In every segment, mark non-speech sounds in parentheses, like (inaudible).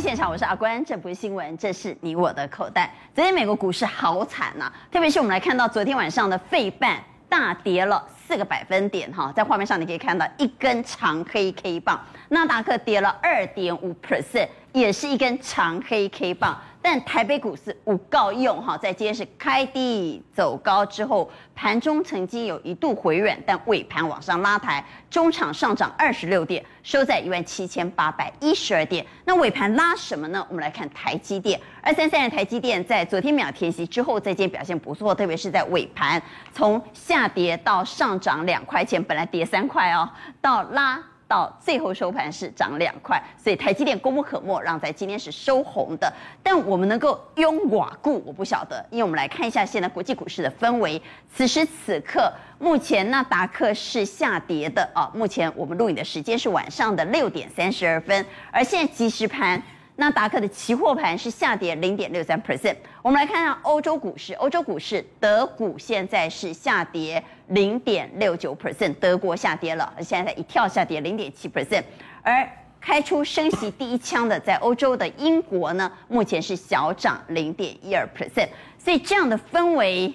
现场，我是阿关，这不是新闻，这是你我的口袋。昨天美国股市好惨呐、特别是我们来看到昨天晚上的费半大跌了四个百分点哈，在画面上你可以看到一根长黑 K 棒，纳达克跌了二点五 percent，也是一根长黑 K 棒。但台北股市无够用哈，在今天是开低走高之后，盘中曾经有一度回软，但尾盘往上拉抬，中场上涨二十六点，收在一万七千八百一十二点。那尾盘拉什么呢？我们来看台积电，二三三的台积电在昨天秒填息之后，在今天表现不错，特别是在尾盘从下跌到上涨两块钱，本来跌三块哦，到拉。到最后收盘是涨两块，所以台积电功不可没，让在今天是收红的。但我们能够拥寡固，我不晓得，因为我们来看一下现在国际股市的氛围。此时此刻，目前纳达克是下跌的啊。目前我们录影的时间是晚上的六点三十二分，而现在即时盘。纳达克的期货盘是下跌零点六三 percent。我们来看一下欧洲股市，欧洲股市德股现在是下跌零点六九 percent，德国下跌了，现在一跳下跌零点七 percent。而开出升息第一枪的在欧洲的英国呢，目前是小涨零点一二 percent。所以这样的氛围。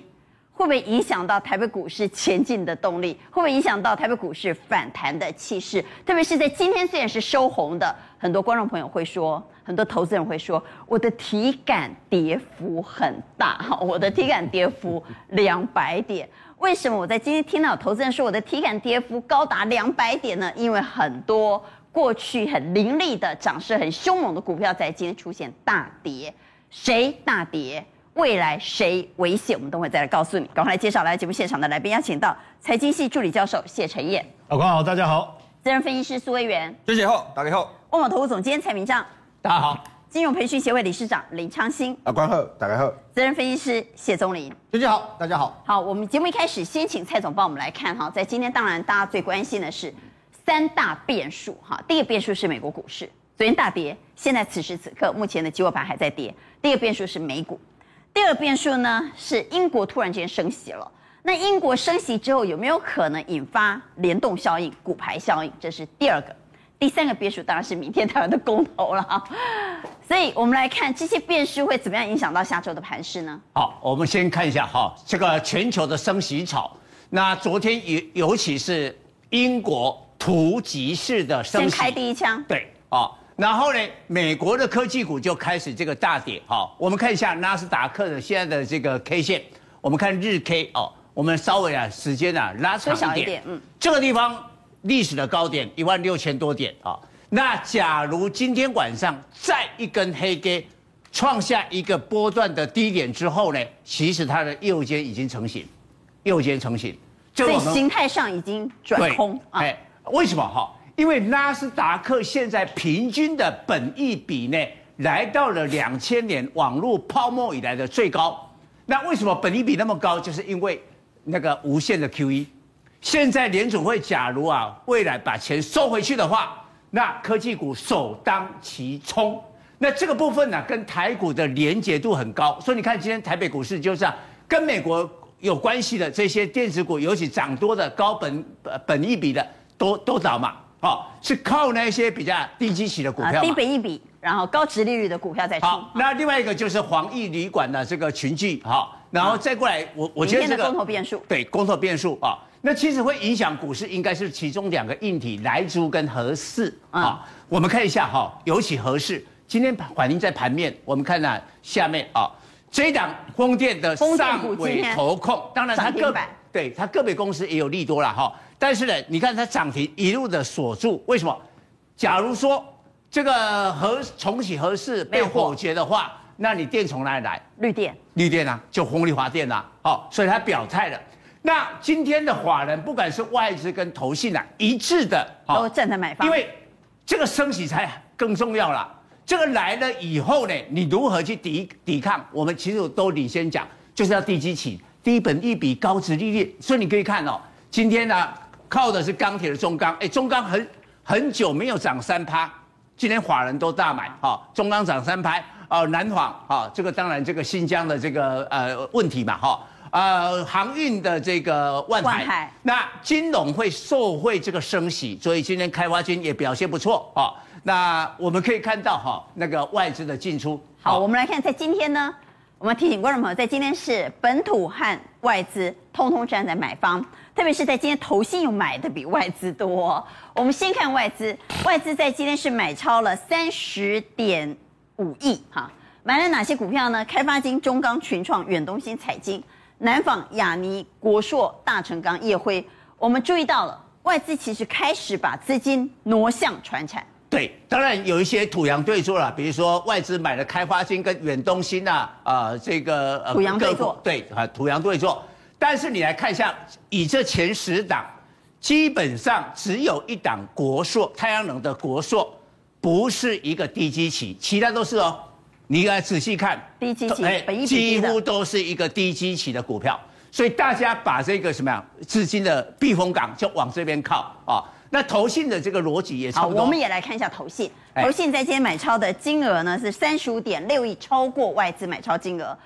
会不会影响到台北股市前进的动力？会不会影响到台北股市反弹的气势？特别是在今天虽然是收红的，很多观众朋友会说，很多投资人会说，我的体感跌幅很大，我的体感跌幅两百点。为什么我在今天听到投资人说我的体感跌幅高达两百点呢？因为很多过去很凌厉的涨势很凶猛的股票在今天出现大跌，谁大跌？未来谁危险？我们都会再来告诉你。赶快来介绍来节目现场的来宾，邀请到财经系助理教授谢晨彦。老关好，大家好。资深分析师苏威元。谢谢好，大家好。万宝投顾总监蔡明章。大家好。金融培训协会理事长林昌兴。阿关好，大家好。责任分析师谢宗林。谢谢好，大家好。好，我们节目一开始先请蔡总帮我们来看哈，在今天当然大家最关心的是三大变数哈。第一个变数是美国股市，昨天大跌，现在此时此刻目前的期货盘还在跌。第二个变数是美股。第二变数呢是英国突然间升息了，那英国升息之后有没有可能引发联动效应、股牌效应？这是第二个。第三个变数当然是明天台湾的公投了。所以我们来看这些变数会怎么样影响到下周的盘势呢？好，我们先看一下哈，这个全球的升息潮。那昨天尤尤其是英国突击式的升息，先开第一枪。对，啊。然后呢，美国的科技股就开始这个大跌。好，我们看一下纳斯达克的现在的这个 K 线，我们看日 K 哦，我们稍微啊时间啊拉长一点，嗯，这个地方历史的高点一万六千多点啊。那假如今天晚上再一根黑 K 创下一个波段的低点之后呢，其实它的右肩已经成型，右肩成型，所以形态上已经转空。哎，为什么哈？因为纳斯达克现在平均的本益比呢，来到了两千年网络泡沫以来的最高。那为什么本益比那么高？就是因为那个无限的 QE。现在联准会假如啊未来把钱收回去的话，那科技股首当其冲。那这个部分呢，跟台股的连结度很高。所以你看今天台北股市就是啊，跟美国有关系的这些电子股，尤其涨多的高本本益比的，都都倒嘛。哦，是靠那些比较低基期的股票，低本一比，然后高殖利率的股票在冲。好，那另外一个就是黄奕旅馆的这个群聚，哈，然后再过来，我我觉得这个公投变数，对，公投变数啊，那其实会影响股市，应该是其中两个硬体，莱猪跟合适啊。我们看一下哈，尤其合适，今天反映在盘面，我们看那下面啊，这一档风电的上尾投控，当然它个对它个别公司也有利多了哈。但是呢，你看它涨停一路的锁住，为什么？假如说这个核重启核四被否决的话，那你电从哪里来？绿电，绿电啊，就风力发电啊。好，所以他表态了。那今天的法人，不管是外资跟投信啊，一致的都站在买方，因为这个升息才更重要了。这个来了以后呢，你如何去抵抵抗？我们其实都领先讲，就是要低基期、低本一比、高值利率。所以你可以看哦，今天呢。靠的是钢铁的中钢，哎，中钢很很久没有涨三趴，今天法人都大买，哈，中钢涨三趴，哦，南纺，哈，这个当然这个新疆的这个呃问题嘛，哈，呃，航运的这个万海，万海。那金融会受惠这个升息，所以今天开发金也表现不错，哦，那我们可以看到哈，那个外资的进出。好，我们来看在今天呢，我们提醒观众朋友，在今天是本土和外资通通站在买方，特别是在今天投信又买的比外资多。我们先看外资，外资在今天是买超了三十点五亿哈，买了哪些股票呢？开发金、中钢、群创、远东新、彩金、南纺、亚尼、国硕、大成钢、烨辉。我们注意到了。外资其实开始把资金挪向传产，对，当然有一些土洋对坐了，比如说外资买了开发金跟远东新呐，啊，这个土洋对坐，对啊，土洋对做。但是你来看一下，以这前十档，基本上只有一档国硕太阳能的国硕，不是一个低基期，其他都是哦。你来仔细看，低基期，哎，几乎都是一个低基期的股票。所以大家把这个什么呀资金的避风港就往这边靠啊。那投信的这个逻辑也差不多。好，我们也来看一下投信。投信在今天买超的金额呢是三十五点六亿，超过外资买超金额。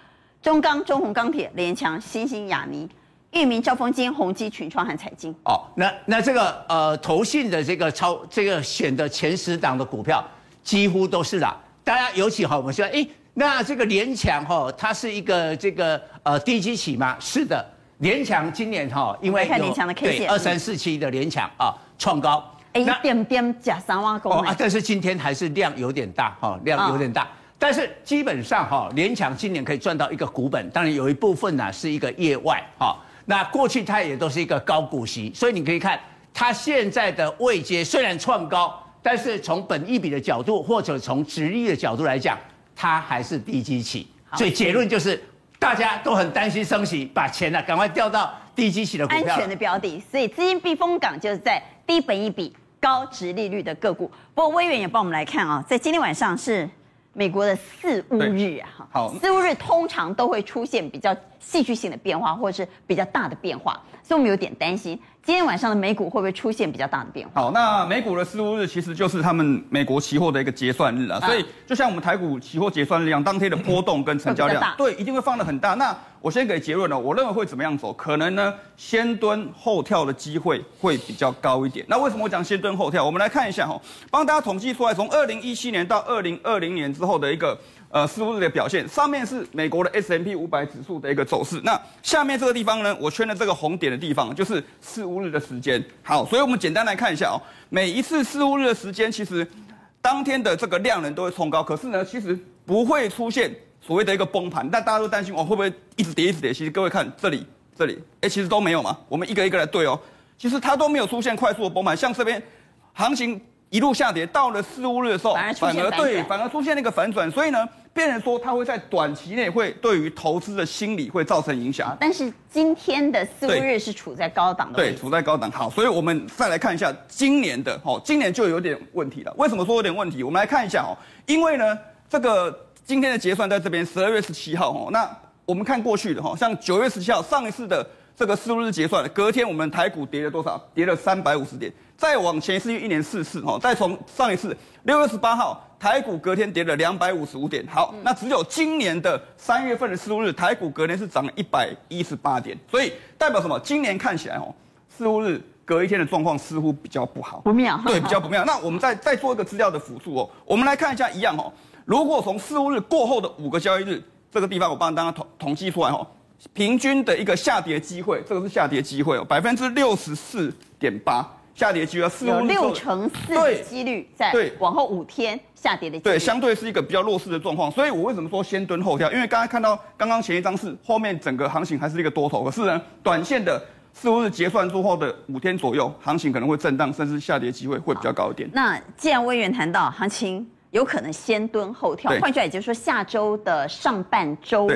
中钢、中鸿钢铁、联强、新兴、亚泥、裕民、兆丰金、宏基、群创和彩晶。哦，那那这个呃投信的这个超这个选的前十档的股票几乎都是啦。大家尤其哈，我们说哎。那这个联强哈，它是一个这个呃低基企吗？是的，联强今年哈，因为看联强的 K 线，二三四七的联强啊创高，哎，一点点假三万公啊，但是今天还是量有点大哈，量有点大，但是基本上哈，联强今年可以赚到一个股本，当然有一部分呢是一个业外哈，那过去它也都是一个高股息，所以你可以看它现在的位阶虽然创高，但是从本益比的角度或者从殖利率的角度来讲。它还是低基期，所以结论就是大家都很担心升息，把钱呢、啊、赶快调到低基期的股票，安全的标的。所以资金避风港就是在低本益比、高殖利率的个股。不过威远也帮我们来看啊，在今天晚上是美国的四五日啊，好，四五日通常都会出现比较戏剧性的变化，或者是比较大的变化，所以我们有点担心。今天晚上的美股会不会出现比较大的变化？好，那美股的四五日其实就是他们美国期货的一个结算日啊，所以就像我们台股期货结算日一样，当天的波动跟成交量，对，一定会放的很大。那我先给结论了，我认为会怎么样走？可能呢，先蹲后跳的机会会比较高一点。那为什么我讲先蹲后跳？我们来看一下哈，帮大家统计出来，从二零一七年到二零二零年之后的一个。呃，四五日的表现，上面是美国的 S M P 五百指数的一个走势。那下面这个地方呢，我圈的这个红点的地方，就是四五日的时间。好，所以我们简单来看一下哦。每一次四五日的时间，其实当天的这个量能都会冲高，可是呢，其实不会出现所谓的一个崩盘。但大家都担心哦，会不会一直跌一直跌？其实各位看这里，这里，哎，其实都没有嘛。我们一个一个来对哦，其实它都没有出现快速的崩盘。像这边行情一路下跌，到了四五日的时候，反而出现反转，对，反而出现那个反转。所以呢。变成说，它会在短期内会对于投资的心理会造成影响。但是今天的四五日是处在高档对，处在高档。好，所以我们再来看一下今年的，哦，今年就有点问题了。为什么说有点问题？我们来看一下哦，因为呢，这个今天的结算在这边，十二月十七号哦。那我们看过去的哈，像九月十七号上一次的这个四巫日结算，隔天我们台股跌了多少？跌了三百五十点。再往前是一年四次哈，再从上一次六月十八号。台股隔天跌了两百五十五点，好，那只有今年的三月份的四巫日，台股隔天是涨了一百一十八点，所以代表什么？今年看起来哦，四巫日隔一天的状况似乎比较不好，不妙，对，比较不妙。那我们再再做一个资料的辅助哦，我们来看一下一样哦，如果从四五日过后的五个交易日，这个地方我帮大家统统计出来哦，平均的一个下跌机会，这个是下跌机会哦，百分之六十四点八。下跌机会四，有六成四的几率在对往后五天下跌的机会。对，相对是一个比较弱势的状况。所以我为什么说先蹲后跳？因为刚才看到刚刚前一张是后面整个行情还是一个多头，可是呢，短线的四巫日结算之后的五天左右，行情可能会震荡，甚至下跌机会会比较高一点。那既然威远谈到行情有可能先蹲后跳，换句话也就是说下周的上半周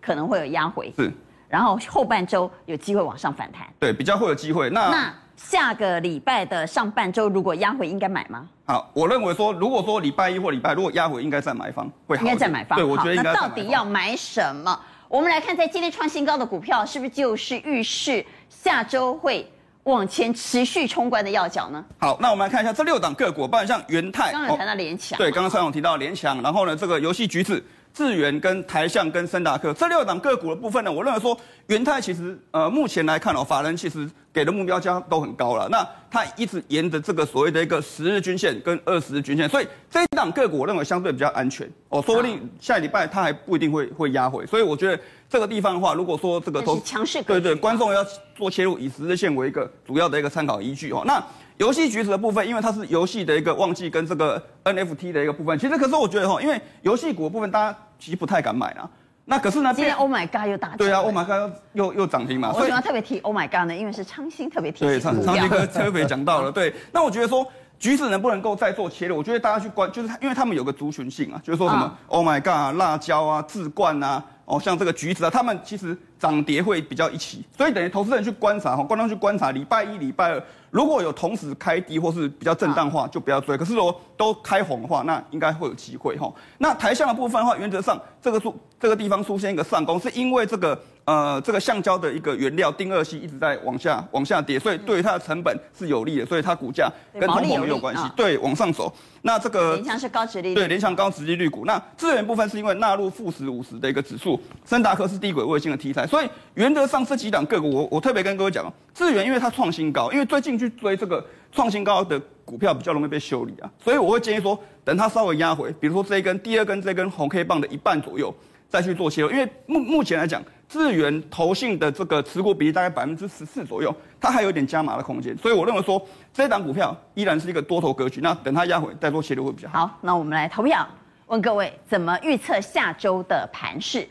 可能会有压回，是，然后后半周有机会往上反弹，对，比较会有机会。那那。下个礼拜的上半周，如果压回，应该买吗？好，我认为说，如果说礼拜一或礼拜，如果压回，应该再买方会好。应该再买方。对，我觉得应该。那到底要买什么？我们来看，在今天创新高的股票，是不是就是预示下周会往前持续冲关的要角呢？好，那我们来看一下这六档个股，包括像元泰，刚刚有谈到联强，对，刚刚蔡总提到联强，然后呢，这个游戏橘子。智源跟台象跟森达克这六档个股的部分呢，我认为说元泰其实呃目前来看哦，法人其实给的目标价都很高了。那它一直沿着这个所谓的一个十日均线跟二十日均线，所以这一档个股我认为相对比较安全哦，说不定下礼拜它还不一定会会压回。所以我觉得这个地方的话，如果说这个都强势，对对，观众要做切入，以十日线为一个主要的一个参考依据哦。那游戏局子的部分，因为它是游戏的一个旺季跟这个 NFT 的一个部分，其实可是我觉得哈，因为游戏股的部分大家其实不太敢买啦。那可是呢，今天 Oh my God 又大涨。对啊，Oh my God 又又涨停嘛。为什么要特别提 Oh my God 呢？因为是昌兴特别提。对，昌昌兴哥特别讲到了。对，那我觉得说橘子能不能够再做切入？我觉得大家去关，就是因为他们有个族群性啊，就是说什么 Oh my God 辣椒啊、智冠啊，哦，像这个橘子啊，他们其实涨跌会比较一起，所以等于投资人去观察哈，观众去观察礼拜一、礼拜二。如果有同时开低或是比较震荡化，就不要追。可是如果都开红的话，那应该会有机会哈。那台象的部分的话，原则上这个出这个地方出现一个上攻，是因为这个。呃，这个橡胶的一个原料丁二烯一直在往下往下跌，所以对于它的成本是有利的，所以它股价跟通膨没有关系，对，往上走。那这个联强是高殖利率，对，联强高值利率股。那资源部分是因为纳入富时五十的一个指数，森达科是低轨卫星的题材，所以原则上这几档个股，我我特别跟各位讲，智源因为它创新高，因为最近去追这个创新高的股票比较容易被修理啊，所以我会建议说，等它稍微压回，比如说这一根、第二根这根红 K 棒的一半左右再去做切入，因为目目前来讲。智原投信的这个持股比例大概百分之十四左右，它还有一点加码的空间，所以我认为说这档股票依然是一个多头格局。那等它压回再做切入会比较好。好，那我们来投票，问各位怎么预测下周的盘势？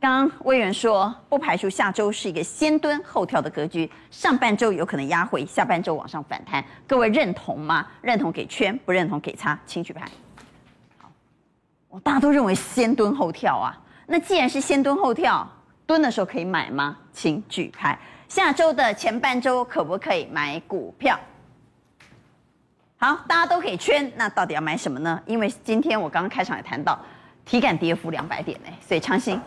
刚刚委员说不排除下周是一个先蹲后跳的格局，上半周有可能压回，下半周往上反弹。各位认同吗？认同给圈，不认同给叉，请举牌。好，我大家都认为先蹲后跳啊。那既然是先蹲后跳。蹲的时候可以买吗？请举牌。下周的前半周可不可以买股票？好，大家都可以圈。那到底要买什么呢？因为今天我刚刚开场也谈到，体感跌幅两百点哎，所以昌兴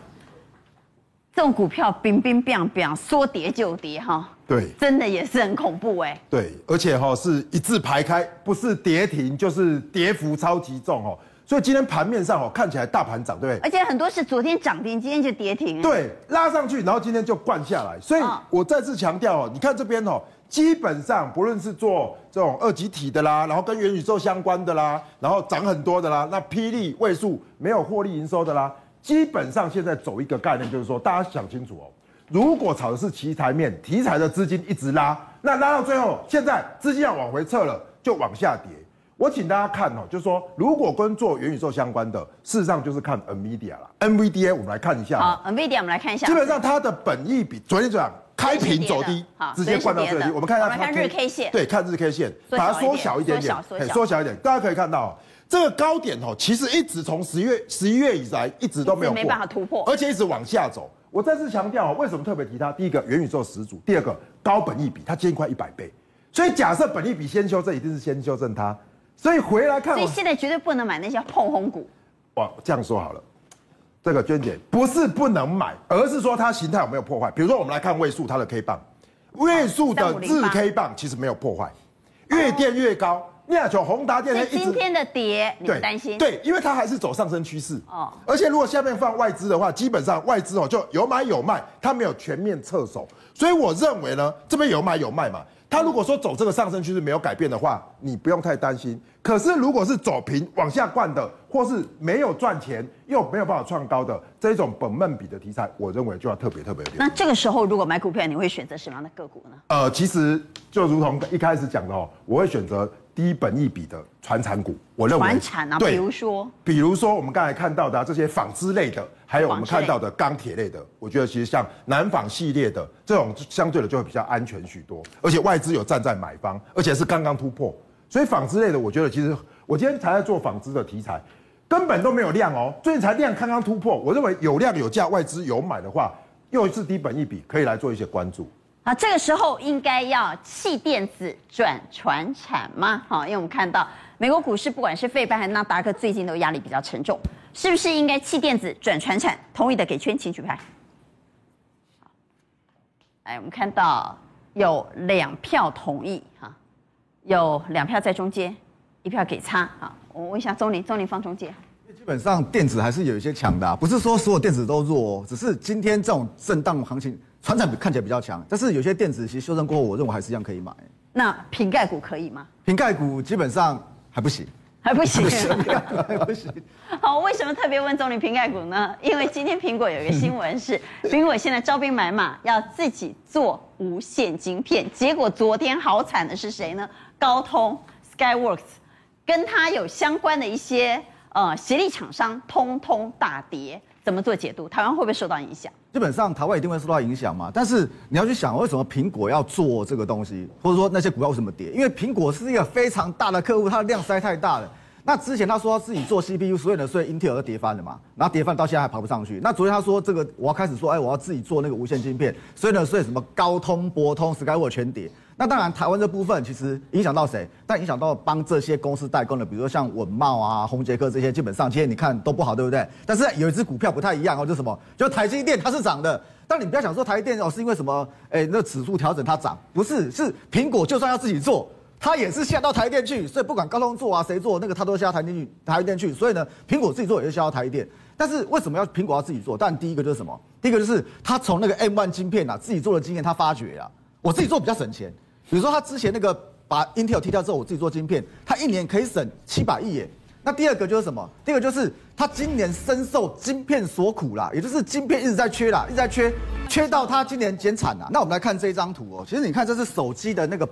这种股票冰冰冰冰说跌就跌哈。对，真的也是很恐怖哎。对，而且哈是一字排开，不是跌停就是跌幅超级重哦。所以今天盘面上哦，看起来大盘涨，对不对？而且很多是昨天涨停，今天就跌停。对，拉上去，然后今天就灌下来。所以我再次强调哦，你看这边哦，基本上不论是做这种二级体的啦，然后跟元宇宙相关的啦，然后涨很多的啦，那霹雳位数没有获利营收的啦，基本上现在走一个概念，就是说大家想清楚哦，如果炒的是题材面，题材的资金一直拉，那拉到最后，现在资金要往回撤了，就往下跌。我请大家看哦，就是说，如果跟做元宇宙相关的，事实上就是看 NVIDIA 啦，NVDA 我们来看一下。好，NVIDIA 我们来看一下。基本上它的本益比，昨天就讲开平走低，直接灌到最低。我们看一下它。看日 K 线。对，看日 K 线，把它缩小一点点，缩小一点。大家可以看到，这个高点哦，其实一直从十月十一月以来一直都没有过，没办法突破，而且一直往下走。我再次强调，为什么特别提它？第一个元宇宙始祖，第二个高本益比，它接近快一百倍。所以假设本益比先修正，一定是先修正它。所以回来看，所以现在绝对不能买那些碰红股。哇，这样说好了，这个娟姐不是不能买，而是说它形态有没有破坏。比如说，我们来看位数，它的 K 棒，位数的日 K 棒其实没有破坏，越垫越高。你看，从宏达电，今天的跌，你担心？对，因为它还是走上升趋势。哦。而且如果下面放外资的话，基本上外资哦就有买有卖，它没有全面撤手。所以我认为呢，这边有买有卖嘛。它如果说走这个上升趋势没有改变的话，你不用太担心。可是如果是走平往下灌的，或是没有赚钱又没有办法创高的这种本梦比的题材，我认为就要特别特别。那这个时候如果买股票，你会选择什么样的个股呢？呃，其实就如同一开始讲的哦，我会选择。低本益比的传产股，我认为传产啊，对，比如说，比如说我们刚才看到的、啊、这些纺织类的，还有我们看到的钢铁类的，我觉得其实像南纺系列的这种，相对的就会比较安全许多，而且外资有站在买方，而且是刚刚突破，所以纺织类的，我觉得其实我今天才在做纺织的题材，根本都没有量哦，最近才量刚刚突破，我认为有量有价，外资有买的话，又是低本益比，可以来做一些关注。啊，这个时候应该要弃电子转传产吗？好，因为我们看到美国股市不管是费班还是纳达克，最近都压力比较沉重，是不是应该弃电子转传产？同意的给圈，请举牌。好，来，我们看到有两票同意，哈，有两票在中间，一票给叉。好，我问一下钟林，钟林放中间。基本上电子还是有一些强的，不是说所有电子都弱，只是今天这种震荡行情。传产看起来比较强，但是有些电子其实修正过后，我认为还是一样可以买。那瓶盖股可以吗？瓶盖股基本上还不行。还不行，还不行。(laughs) 好，为什么特别问总理瓶盖股呢？因为今天苹果有一个新闻是，(laughs) 苹果现在招兵买马，要自己做无线晶片。结果昨天好惨的是谁呢？高通、Skyworks，跟它有相关的一些呃协力厂商，通通大跌。怎么做解读？台湾会不会受到影响？基本上台湾一定会受到影响嘛。但是你要去想，为什么苹果要做这个东西，或者说那些股票为什么跌？因为苹果是一个非常大的客户，它的量实在太大了。那之前他说他自己做 CPU，所以呢，所以英特尔都跌翻了嘛。然后跌翻到现在还爬不上去。那昨天他说这个我要开始说，哎，我要自己做那个无线晶片，所以呢，所以什么高通、博通、Skyworth 全跌。那当然，台湾这部分其实影响到谁？但影响到帮这些公司代工的，比如说像稳懋啊、宏捷科这些，基本上今天你看都不好，对不对？但是有一只股票不太一样哦，就是什么？就台积电它是涨的。但你不要想说台积电哦是因为什么？哎，那指数调整它涨，不是，是苹果就算要自己做，它也是下到台电去。所以不管高通做啊，谁做那个，它都下台电去，台电去。所以呢，苹果自己做也是下到台电。但是为什么要苹果要自己做？但第一个就是什么？第一个就是它从那个 M1 晶片啊，自己做的经验，它发觉啊，我自己做比较省钱。比如说，他之前那个把 Intel 踢掉之后，我自己做晶片，他一年可以省七百亿耶。那第二个就是什么？第二个就是他今年深受晶片所苦啦，也就是晶片一直在缺啦，一直在缺，缺到他今年减产啦。那我们来看这一张图哦，其实你看这是手机的那个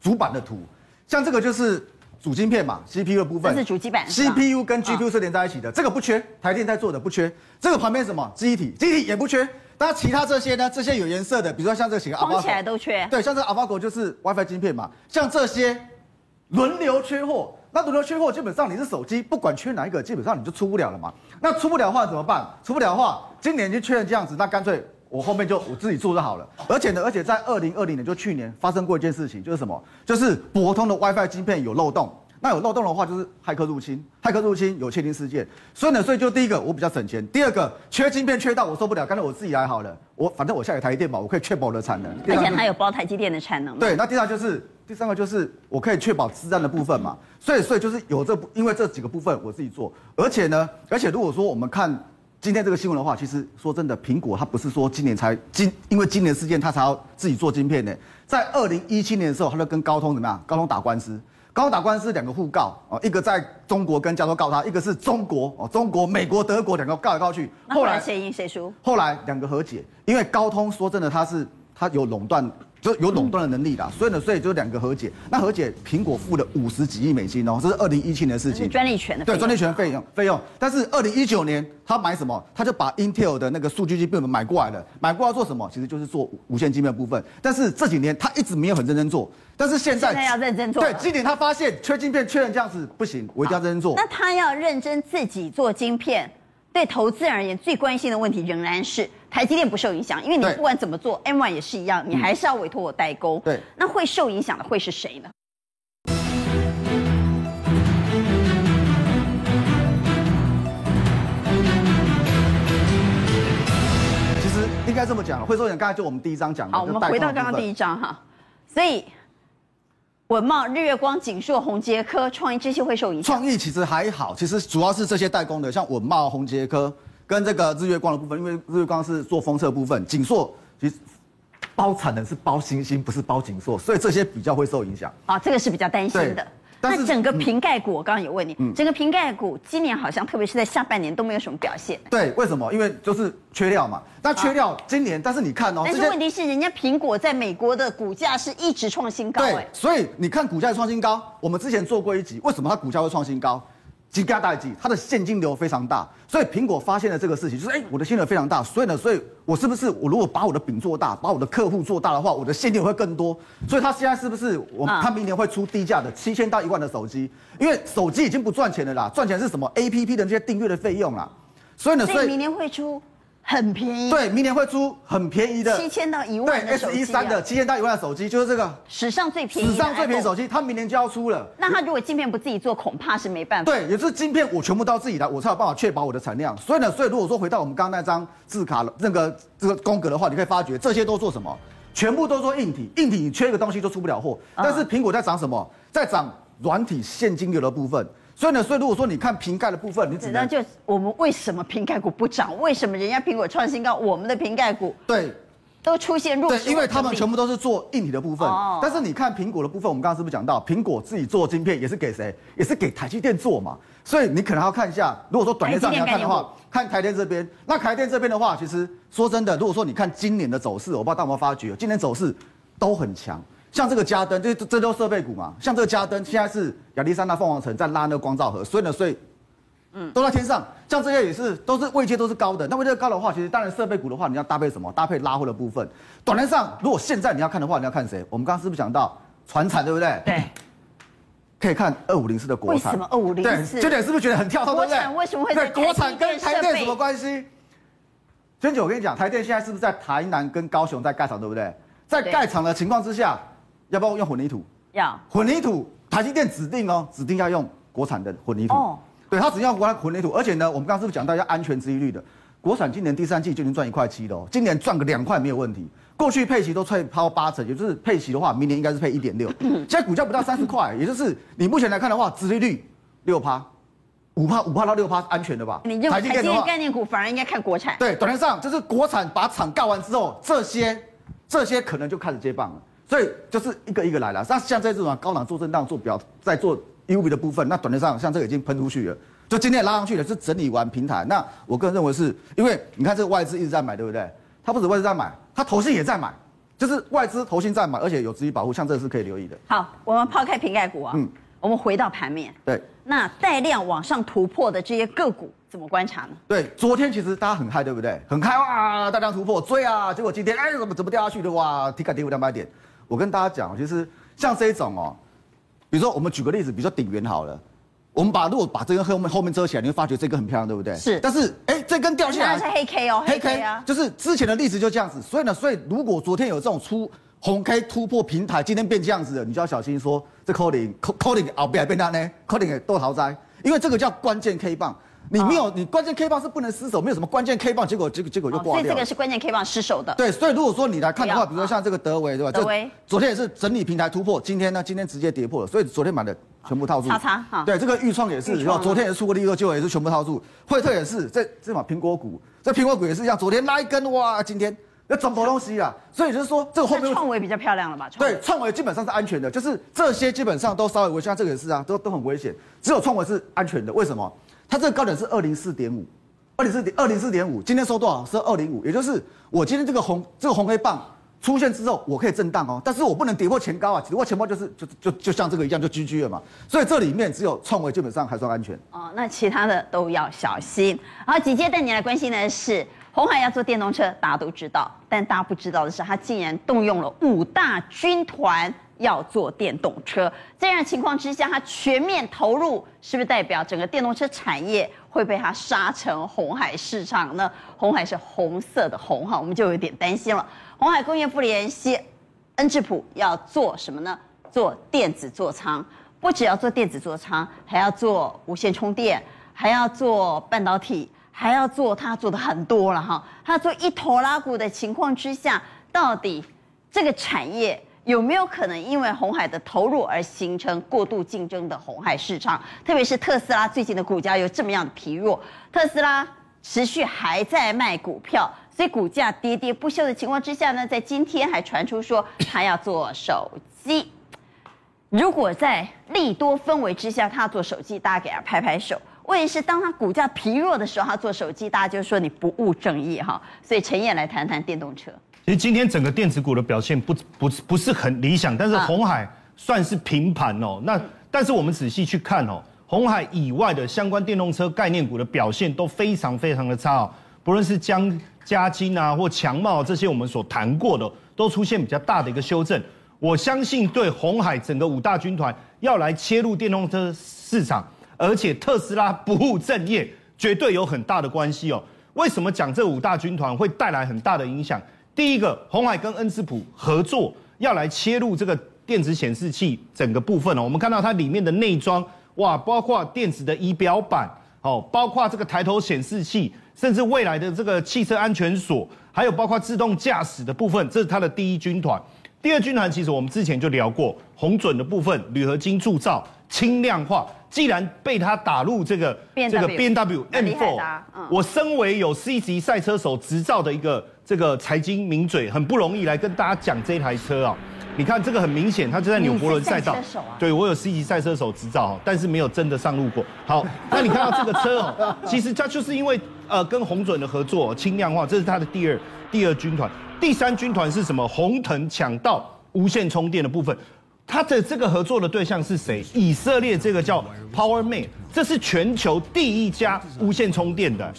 主板的图，像这个就是主晶片嘛，CPU 的部分，这是主机板，CPU 跟 GPU 是连在一起的，哦、这个不缺，台电在做的不缺。这个旁边什么？记忆体，记忆体也不缺。那其他这些呢？这些有颜色的，比如说像这个型号，框起来都缺。对，像这 AlphaGo 就是 WiFi 晶片嘛。像这些轮流缺货，那轮流缺货，基本上你是手机，不管缺哪一个，基本上你就出不了了嘛。那出不了的话怎么办？出不了的话，今年就缺成这样子，那干脆我后面就我自己做就好了。而且呢，而且在二零二零年就去年发生过一件事情，就是什么？就是博通的 WiFi 晶片有漏洞。那有漏洞的话，就是骇客入侵，骇客入侵有窃听事件，所以呢，所以就第一个我比较省钱，第二个缺晶片缺到我受不了，干脆我自己来好了，我反正我下个台积电嘛，我可以确保我的产能，而且还有包台积电的产能。对，那第三就是第三个就是我可以确保资安的部分嘛，所以所以就是有这因为这几个部分我自己做，而且呢，而且如果说我们看今天这个新闻的话，其实说真的，苹果它不是说今年才今因为今年事件它才要自己做晶片的，在二零一七年的时候，它就跟高通怎么样？高通打官司。高通打官司，两个互告哦，一个在中国跟加州告他，一个是中国哦，中国、美国、德国两个告来告去。后来谁赢谁输？后来两个和解，因为高通说真的，他是他有垄断。就有垄断的能力啦，所以呢，所以就两个和解。那和解，苹果付了五十几亿美金哦，这是二零一七年的事情。专利权的对专利权费用费用。但是二零一九年他买什么？他就把 Intel 的那个数据晶片买过来了，买过来做什么？其实就是做无线晶片的部分。但是这几年他一直没有很认真做。但是现在现在要认真做。对，今年他发现缺晶片缺成这样子不行，我一定要认真做。那他要认真自己做晶片。对投资人而言，最关心的问题仍然是台积电不受影响，因为你不管怎么做，M1 也是一样，你还是要委托我代工。对，那会受影响的会是谁呢？其实应该这么讲，会受影响。刚才就我们第一章讲的。好，我们回到刚刚第一章哈，所以。稳懋、日月光、景硕、宏杰科、创意这些会受影响。创意其实还好，其实主要是这些代工的，像稳懋、宏杰科跟这个日月光的部分，因为日月光是做封测部分，景硕其实包产能是包星星，不是包景硕，所以这些比较会受影响。啊，这个是比较担心的。但那整个瓶盖股，我刚刚有问你，嗯、整个瓶盖股今年好像，特别是在下半年都没有什么表现。对，为什么？因为就是缺料嘛。那缺料，今年，但是你看哦，但是问题是，人家苹果在美国的股价是一直创新高，对，所以你看股价创新高，我们之前做过一集，为什么它股价会创新高？几家代机，它的现金流非常大，所以苹果发现了这个事情，就是哎、欸，我的现金流非常大，所以呢，所以我是不是我如果把我的饼做大，把我的客户做大的话，我的现金流会更多？所以他现在是不是我他明年会出低价的七千到一万的手机？因为手机已经不赚钱了啦，赚钱是什么？APP 的这些订阅的费用啦，所以呢，所以明年会出。很便宜，对，明年会出很便宜的七千到一万对，S E 三的七千到一万的手机，就是这个史上最便宜，史上最便宜手机，它明年就要出了。那它如果晶片不自己做，恐怕是没办法。对，也就是晶片我全部都要自己来，我才有办法确保我的产量。所以呢，所以如果说回到我们刚刚那张字卡那个这个宫格的话，你可以发觉这些都做什么？全部都做硬体，硬体你缺一个东西就出不了货。但是苹果在涨什么？在涨软体现金流的部分。所以呢，所以如果说你看瓶盖的部分，你只能就我们为什么瓶盖股不涨？为什么人家苹果创新高，我们的瓶盖股对，都出现弱势。对，因为他们全部都是做硬体的部分。哦。但是你看苹果的部分，我们刚刚是不是讲到，苹果自己做晶片也是给谁？也是给台积电做嘛。所以你可能要看一下，如果说短线上你要看的话，看台电这边。那台电这边的话，其实说真的，如果说你看今年的走势，我不知道大家有没有发觉，今年走势都很强。像这个嘉登，这这都设备股嘛。像这个加登，现在是亚历山大凤凰城在拉那个光照盒，所以呢，所以。嗯，都在天上，像这些也是，都是位阶都是高的。那位阶高的话，其实当然设备股的话，你要搭配什么？搭配拉货的部分。短线上，如果现在你要看的话，你要看谁？我们刚刚是不是讲到传产，对不对？对。可以看二五零四的国产。为什么二五零四？对，这点是不是觉得很跳脱？对不对？为什么会？对，国产跟台电什么关系？娟姐，我跟你讲，台电现在是不是在台南跟高雄在盖厂，对不对？在盖厂的情况之下，要不要用混凝土？要。混凝土，台积电指定哦，指定要用国产的混凝土。哦。对，它只要玩混凝土，而且呢，我们刚刚是不是讲到要安全殖利率的？国产今年第三季就已经赚一块七了哦，今年赚个两块没有问题。过去配息都配抛八成，也就是配息的话，明年应该是配一点六。现在股价不到三十块，也就是你目前来看的话，殖利率六趴，五趴五趴到六趴安全的吧？你认为台积电概念股反而应该看国产？对，短线上就是国产把厂盖完之后，这些这些可能就开始接棒了，所以就是一个一个来了。那像这种高档做震荡做表在做。UV 的部分，那短线上像这个已经喷出去了，就今天拉上去了，是整理完平台。那我个人认为是因为你看这个外资一直在买，对不对？它不止外资在买，它投信也在买，就是外资投信在买，而且有资金保护，像这个是可以留意的。好，我们抛开瓶盖股啊，嗯，我们回到盘面。对，那带量往上突破的这些个股怎么观察呢？对，昨天其实大家很嗨，对不对？很嗨哇，大量突破追啊，结果今天哎怎么怎么掉下去的哇，提卡跌五两百点。我跟大家讲，其实像这一种哦。比如说，我们举个例子，比如说鼎元好了，我们把如果把这根后面后面遮起来，你会发觉这根很漂亮，对不对？是。但是，哎，这根掉下来是黑 K 哦，黑 K 啊，就是之前的例子就这样子。所以呢，所以如果昨天有这种出红 K 突破平台，今天变这样子的，你就要小心说这 calling calling 后边变大呢，calling 多逃灾，因为这个叫关键 K 棒。你没有，你关键 K 棒是不能失手，没有什么关键 K 棒，结果结果结果就挂掉。所以这个是关键 K 棒失手的。对，所以如果说你来看的话，比如说像这个德维，对吧？德维昨天也是整理平台突破，今天呢，今天直接跌破了，所以昨天买的全部套住。叉叉哈。对，这个钰创也是，然后昨天也是出过利多，结果也是全部套住。惠特也是，这这嘛苹果股，这苹果股也是一样，昨天拉一根哇，今天要涨多东西啊。所以就是说，这个后面创维比较漂亮了吧？对，创维基本上是安全的，就是这些基本上都稍微危险，像这个也是啊，都都很危险，只有创维是安全的，为什么？它这个高点是二零四点五，二零四点二零四点五，今天收多少？是二零五，也就是我今天这个红这个红黑棒出现之后，我可以震荡哦，但是我不能跌破前高啊，跌破前高就是就就就像这个一样就 GG 了嘛，所以这里面只有创维基本上还算安全哦，那其他的都要小心。好，紧接着带你来关心的是红海要做电动车，大家都知道，但大家不知道的是，他竟然动用了五大军团。要做电动车，这样的情况之下，它全面投入，是不是代表整个电动车产业会被它杀成红海市场呢？红海是红色的红哈，我们就有点担心了。红海工业不联系，恩智浦要做什么呢？做电子座舱，不只要做电子座舱，还要做无线充电，还要做半导体，还要做，它做的很多了哈。它做一拖拉股的情况之下，到底这个产业？有没有可能因为红海的投入而形成过度竞争的红海市场？特别是特斯拉最近的股价有这么样的疲弱，特斯拉持续还在卖股票，所以股价跌跌不休的情况之下呢，在今天还传出说他要做手机。如果在利多氛围之下，他做手机，大家给他拍拍手。问题是当他股价疲弱的时候，他做手机，大家就说你不务正业哈。所以陈彦来谈谈电动车。其实今天整个电子股的表现不不不是很理想，但是红海算是平盘哦。那但是我们仔细去看哦，红海以外的相关电动车概念股的表现都非常非常的差哦。不论是江嘉金啊或强茂这些我们所谈过的，都出现比较大的一个修正。我相信对红海整个五大军团要来切入电动车市场，而且特斯拉不务正业，绝对有很大的关系哦。为什么讲这五大军团会带来很大的影响？第一个，红海跟恩智浦合作，要来切入这个电子显示器整个部分哦。我们看到它里面的内装，哇，包括电子的仪表板，哦，包括这个抬头显示器，甚至未来的这个汽车安全锁，还有包括自动驾驶的部分，这是它的第一军团。第二军团其实我们之前就聊过，红准的部分，铝合金铸造，轻量化。既然被它打入这个这个 BMW M4，我身为有 C 级赛车手执照的一个这个财经名嘴很不容易来跟大家讲这台车啊。你看这个很明显，它就在纽伯伦赛道。啊、对，我有 C 级赛车手执照，但是没有真的上路过。好，(laughs) 那你看到这个车哦，其实它就是因为呃跟红准的合作轻量化，这是它的第二第二军团。第三军团是什么？红藤抢到无线充电的部分。它的这个合作的对象是谁？以色列这个叫 PowerMate，这是全球第一家无线充电的，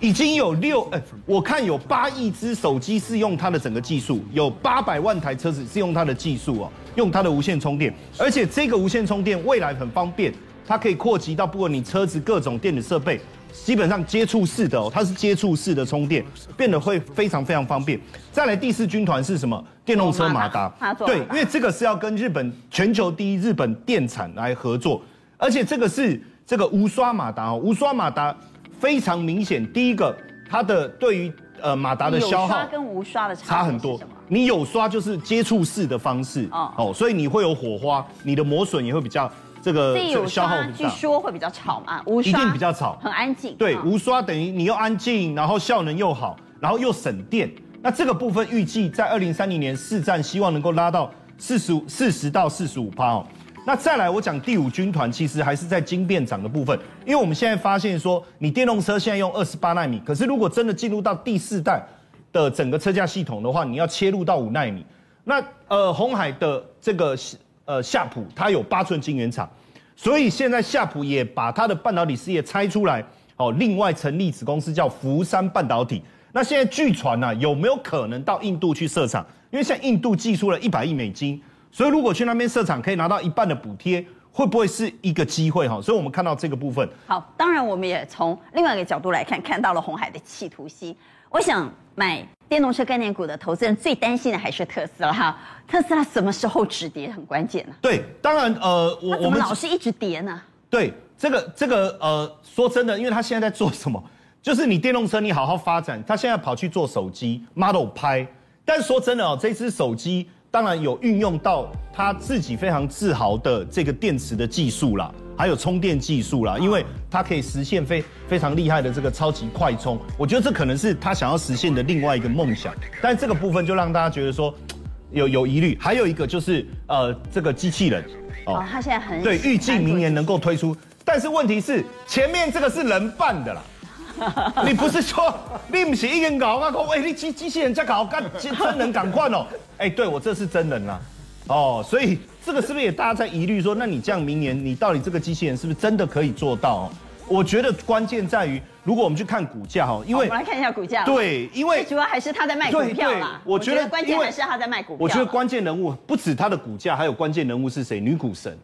已经有六，哎，我看有八亿只手机是用它的整个技术，有八百万台车子是用它的技术哦，用它的无线充电，而且这个无线充电未来很方便，它可以扩及到不管你车子各种电子设备。基本上接触式的哦，它是接触式的充电，变得会非常非常方便。再来第四军团是什么？电动车马达。对，因为这个是要跟日本全球第一日本电产来合作，而且这个是这个无刷马达哦，无刷马达非常明显。第一个，它的对于呃马达的消耗跟无刷的差很多。你有刷就是接触式的方式哦，哦，所以你会有火花，你的磨损也会比较。这个消耗据说会比较吵嘛，无刷一定比较吵，很安静。对，无刷等于你又安静，然后效能又好，然后又省电。那这个部分预计在二零三零年四战，希望能够拉到四十五、四十到四十五趴哦。那再来，我讲第五军团，其实还是在晶片厂的部分，因为我们现在发现说，你电动车现在用二十八奈米，可是如果真的进入到第四代的整个车架系统的话，你要切入到五奈米。那呃，红海的这个。呃，夏普它有八寸晶圆厂，所以现在夏普也把它的半导体事业拆出来，哦，另外成立子公司叫福山半导体。那现在据传呢，有没有可能到印度去设厂？因为现在印度寄出了一百亿美金，所以如果去那边设厂，可以拿到一半的补贴，会不会是一个机会？哈，所以我们看到这个部分。好，当然我们也从另外一个角度来看，看到了红海的企图心。我想买。电动车概念股的投资人最担心的还是特斯拉哈，特斯拉什么时候止跌很关键呢？对，当然呃，我我们老是一直跌呢？对，这个这个呃，说真的，因为他现在在做什么？就是你电动车你好好发展，他现在跑去做手机 Model 拍，但说真的哦，这支手机当然有运用到他自己非常自豪的这个电池的技术啦。还有充电技术啦，因为它可以实现非非常厉害的这个超级快充，我觉得这可能是他想要实现的另外一个梦想。但这个部分就让大家觉得说有有疑虑。还有一个就是呃这个机器人哦，他现在很对，预计明年能够推出，但是问题是前面这个是人扮的啦，你不是说 (laughs) 你不是一个人搞啊？哎，你机机器人在搞，干真人赶快哦！(laughs) 哎，对我这是真人啊，哦，所以。这个是不是也大家在疑虑说，那你这样明年你到底这个机器人是不是真的可以做到？我觉得关键在于，如果我们去看股价哈，因为我们来看一下股价。对，因为主要还是他在卖股票嘛。我觉得关键还是他在卖股票。我觉得关键人物不止他的股价，还有关键人物是谁？女股神。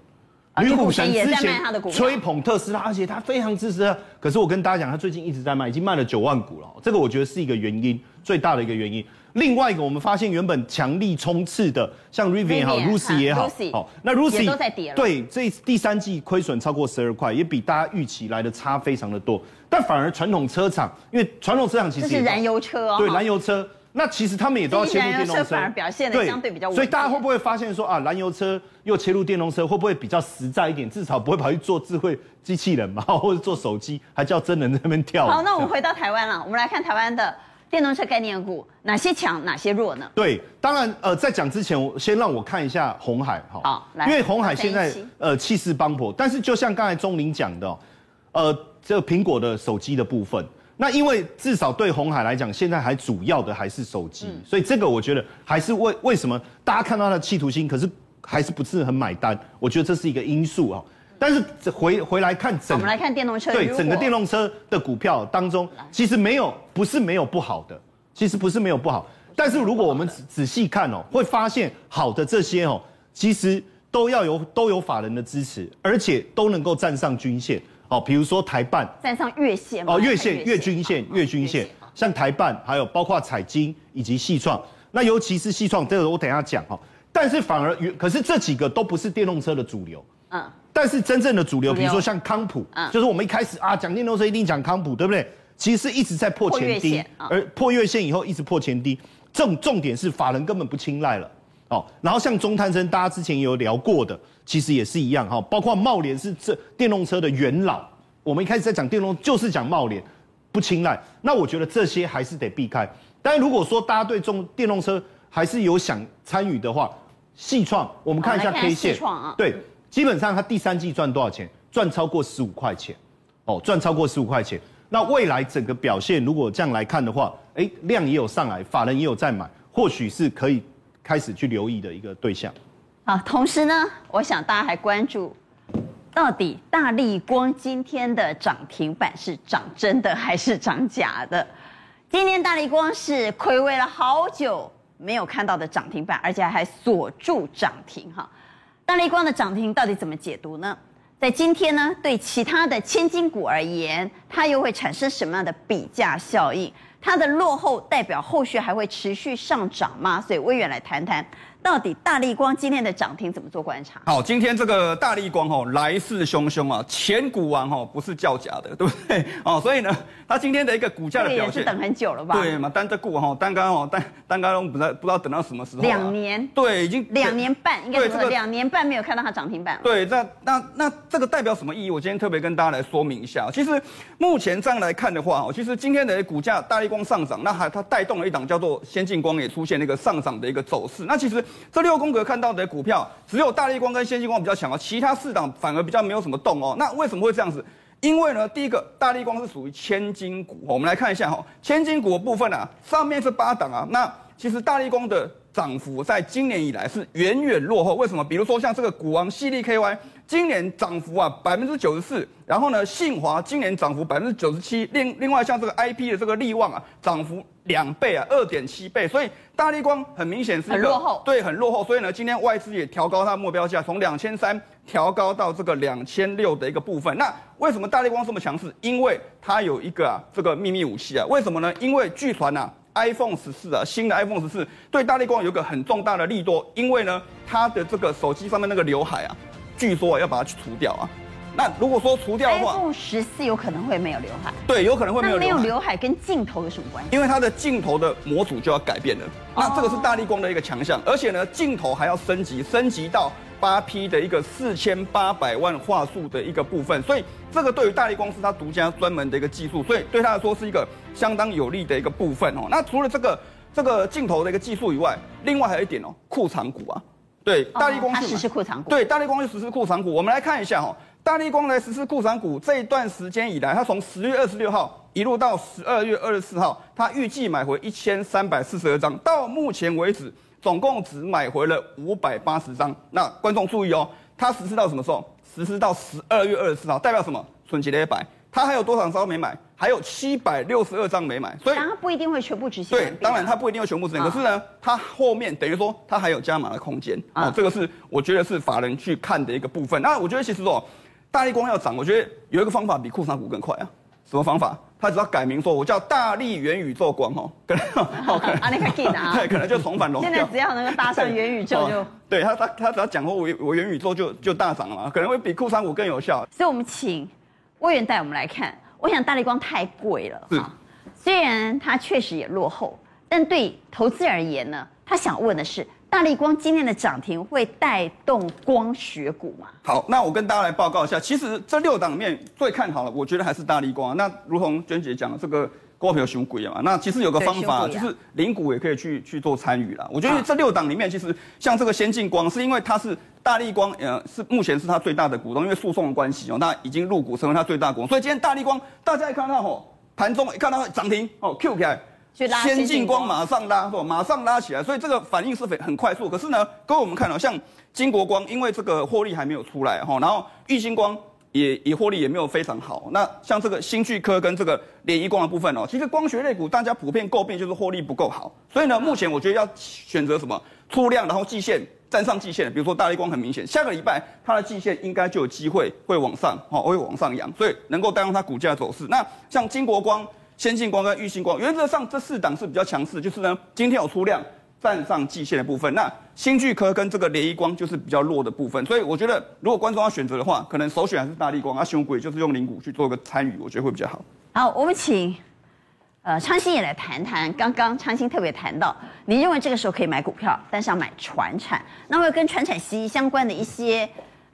女股神也在卖他的股。吹捧特斯拉，而且他非常支持。可是我跟大家讲，他最近一直在卖，已经卖了九万股了。这个我觉得是一个原因，最大的一个原因。另外一个，我们发现原本强力冲刺的，像 Rivian 也好，Lucy 也好，好，那 Lucy 都在跌。对，这第三季亏损超过十二块，也比大家预期来的差非常的多。但反而传统车厂，因为传统车厂其实这是燃油车哦，对，燃油车，那其实他们也都要切入电动车，反而表现的相对比较稳。所以大家会不会发现说啊，燃油车又切入电动车，会不会比较实在一点？至少不会跑去做智慧机器人嘛，(laughs) 或者做手机，还叫真人在那边跳。好，那我们回到台湾了，我们来看台湾的。电动车概念股哪些强，哪些弱呢？对，当然，呃，在讲之前，我先让我看一下红海，哈，好，来，因为红海现在呃气势磅礴，但是就像刚才钟林讲的，呃，这个苹果的手机的部分，那因为至少对红海来讲，现在还主要的还是手机，嗯、所以这个我觉得还是为为什么大家看到它的企图心，可是还是不是很买单？我觉得这是一个因素啊。但是回回来看整，我们来看电动车。对整个电动车的股票当中，其实没有不是没有不好的，其实不是没有不好。但是如果我们仔仔细看哦，会发现好的这些哦，其实都要有都有法人的支持，而且都能够站上均线哦。比如说台办站上月线哦，月线、月均线、月均线，像台办还有包括彩金以及细创，那尤其是细创，这个我等一下讲哈。但是反而可是这几个都不是电动车的主流，嗯。但是真正的主流，比如说像康普，就是我们一开始啊讲电动车一定讲康普，对不对？其实是一直在破前低，而破月线以后一直破前低。重重点是法人根本不青睐了，哦。然后像中探针，大家之前也有聊过的，其实也是一样哈。包括茂联是这电动车的元老，我们一开始在讲电动，就是讲茂联不青睐。那我觉得这些还是得避开。但如果说大家对中电动车还是有想参与的话，细创，我们看一下 K 线，啊，对，基本上它第三季赚多少钱？赚超过十五块钱，哦，赚超过十五块钱。那未来整个表现，如果这样来看的话，哎，量也有上来，法人也有在买，或许是可以开始去留意的一个对象。好，同时呢，我想大家还关注。到底大立光今天的涨停板是涨真的还是涨假的？今天大立光是亏位了好久没有看到的涨停板，而且还锁住涨停哈。大立光的涨停到底怎么解读呢？在今天呢，对其他的千金股而言，它又会产生什么样的比价效应？它的落后代表后续还会持续上涨吗？所以威远来谈谈。到底大力光今天的涨停怎么做观察？好，今天这个大力光哦，来势汹汹啊，前股王哦，不是叫假的，对不对？哦，所以呢，它今天的一个股价的表现，是等很久了吧？对嘛，单这股哈，单刚哦，单单刚都不知道不知道等到什么时候。两年。对，已经两年半，应该说两年半没有看到它涨停板了。对，那那那这个代表什么意义？我今天特别跟大家来说明一下。其实目前这样来看的话哦，其实今天的股价大力光上涨，那还它带动了一档叫做先进光也出现那个上涨的一个走势。那其实。这六宫格看到的股票，只有大力光跟先进光比较强哦，其他四档反而比较没有什么动哦。那为什么会这样子？因为呢，第一个大力光是属于千金股，我们来看一下哈，千金股的部分啊，上面是八档啊，那其实大力光的涨幅在今年以来是远远落后。为什么？比如说像这个股王矽力 KY。今年涨幅啊百分之九十四，然后呢，信华今年涨幅百分之九十七，另另外像这个 IP 的这个利旺啊，涨幅两倍啊，二点七倍，所以大力光很明显是一个很落后，对，很落后，所以呢，今天外资也调高它的目标价，从两千三调高到这个两千六的一个部分。那为什么大力光这么强势？因为它有一个啊这个秘密武器啊，为什么呢？因为据传啊，iPhone 十四啊，新的 iPhone 十四对大力光有个很重大的利多，因为呢，它的这个手机上面那个刘海啊。据说要把它去除掉啊，那如果说除掉的话，iPhone 十四有可能会没有刘海。对，有可能会没有刘海。那没有刘海跟镜头有什么关系？因为它的镜头的模组就要改变了。那这个是大力光的一个强项，而且呢，镜头还要升级，升级到八 P 的一个四千八百万画素的一个部分。所以这个对于大力光是它独家专门的一个技术，所以对它来说是一个相当有利的一个部分哦。那除了这个这个镜头的一个技术以外，另外还有一点哦，库藏股啊。对，大力光是实施库藏股。对，大力光是实施库藏股。我们来看一下哈，大力光来实施库藏股这一段时间以来，它从十月二十六号一路到十二月二十四号，它预计买回一千三百四十二张，到目前为止总共只买回了五百八十张。那观众注意哦，它实施到什么时候？实施到十二月二十四号，代表什么？春节的一百。他还有多少张没买？还有七百六十二张没买，所以他不一定会全部执行。对，当然他不一定会全部执行。可是呢，他后面等于说他还有加码的空间啊。这个是我觉得是法人去看的一个部分。那我觉得其实说大力光要涨，我觉得有一个方法比库藏股更快啊。什么方法？他只要改名说，我叫大力元宇宙光哦，可能 (laughs) 啊，你可以记得啊。对，可能就重返龙。现在只要能够搭上元宇宙就。对他他他只要讲过我我元宇宙就就大涨了嘛，可能会比库藏股更有效。所以我们请魏源带我们来看。我想大力光太贵了哈，虽然它确实也落后，但对投资而言呢，他想问的是，大立光今天的涨停会带动光学股吗？好，那我跟大家来报告一下，其实这六档里面最看好了，我觉得还是大立光。那如同娟姐讲的这个。股票熊鬼啊嘛，那其实有个方法，就是零股也可以去去做参与啦。我觉得这六档里面，其实像这个先进光，是因为它是大立光，呃，是目前是它最大的股东，因为诉讼的关系哦，那已经入股成为它最大股东。所以今天大立光，大家一看到吼，盘中一看到涨停哦，Q 起来，先进光马上拉，是吧？马上拉起来，所以这个反应是很很快速。可是呢，各位我们看到像金国光，因为这个获利还没有出来哈，然后玉晶光。也也获利也没有非常好。那像这个新巨科跟这个联一光的部分哦，其实光学类股大家普遍诟病就是获利不够好。所以呢，目前我觉得要选择什么出量，然后季线站上季线，比如说大立光很明显，下个礼拜它的季线应该就有机会会往上哦，会往上扬，所以能够带动它股价走势。那像金国光、先进光跟玉晶光，原则上这四档是比较强势，就是呢今天有出量。站上季线的部分，那新巨科跟这个联一光就是比较弱的部分，所以我觉得如果观众要选择的话，可能首选还是大力光，啊，熊鬼就是用零股去做一个参与，我觉得会比较好。好，我们请呃昌兴也来谈谈，刚刚昌兴特别谈到，你认为这个时候可以买股票，但是要买船产，那么跟船产息息相关的一些